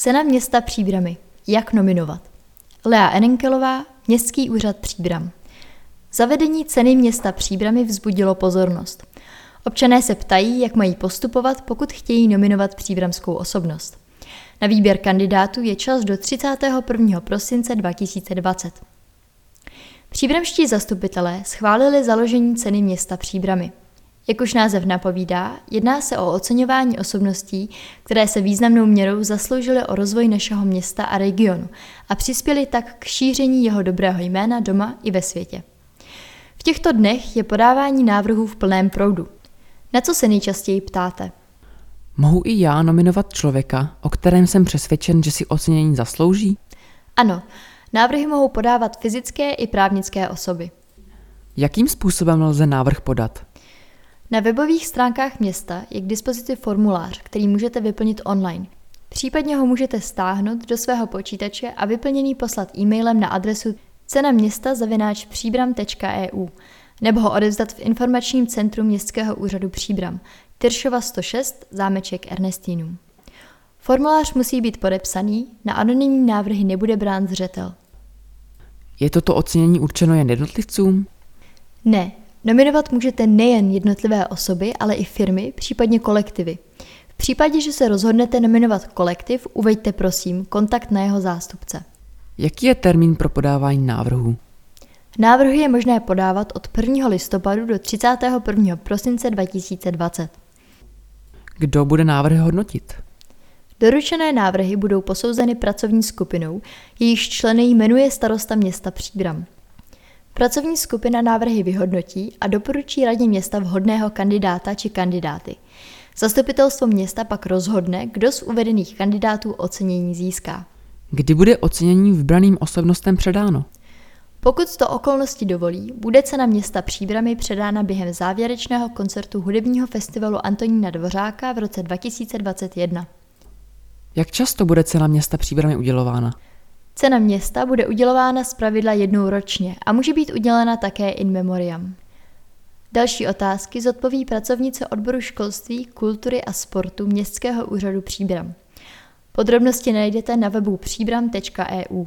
Cena města Příbramy. Jak nominovat? Lea Enenkelová, Městský úřad Příbram. Zavedení ceny města Příbramy vzbudilo pozornost. Občané se ptají, jak mají postupovat, pokud chtějí nominovat příbramskou osobnost. Na výběr kandidátů je čas do 31. prosince 2020. Příbramští zastupitelé schválili založení ceny města Příbramy. Jak už název napovídá, jedná se o oceňování osobností, které se významnou měrou zasloužily o rozvoj našeho města a regionu a přispěly tak k šíření jeho dobrého jména doma i ve světě. V těchto dnech je podávání návrhů v plném proudu. Na co se nejčastěji ptáte? Mohu i já nominovat člověka, o kterém jsem přesvědčen, že si ocenění zaslouží? Ano, návrhy mohou podávat fyzické i právnické osoby. Jakým způsobem lze návrh podat? Na webových stránkách města je k dispozici formulář, který můžete vyplnit online. Případně ho můžete stáhnout do svého počítače a vyplněný poslat e-mailem na adresu cenaměsta.příbram.eu nebo ho odevzdat v informačním centru Městského úřadu Příbram, Tyršova 106, zámeček Ernestínů. Formulář musí být podepsaný, na anonymní návrhy nebude brán zřetel. Je toto ocenění určeno jen jednotlivcům? Ne, nominovat můžete nejen jednotlivé osoby, ale i firmy, případně kolektivy. V případě, že se rozhodnete nominovat kolektiv, uveďte prosím kontakt na jeho zástupce. Jaký je termín pro podávání návrhů? Návrhy je možné podávat od 1. listopadu do 31. prosince 2020. Kdo bude návrhy hodnotit? Doručené návrhy budou posouzeny pracovní skupinou, jejíž členy jmenuje starosta města Příbram. Pracovní skupina návrhy vyhodnotí a doporučí radě města vhodného kandidáta či kandidáty. Zastupitelstvo města pak rozhodne, kdo z uvedených kandidátů ocenění získá. Kdy bude ocenění vybraným osobnostem předáno? Pokud to okolnosti dovolí, bude cena města Příbramy předána během závěrečného koncertu hudebního festivalu Antonína Dvořáka v roce 2021. Jak často bude cena města Příbramy udělována? Cena města bude udělována pravidla jednou ročně a může být udělena také in memoriam. Další otázky zodpoví pracovnice odboru školství, kultury a sportu Městského úřadu Příbram. Podrobnosti najdete na webu příbram.eu.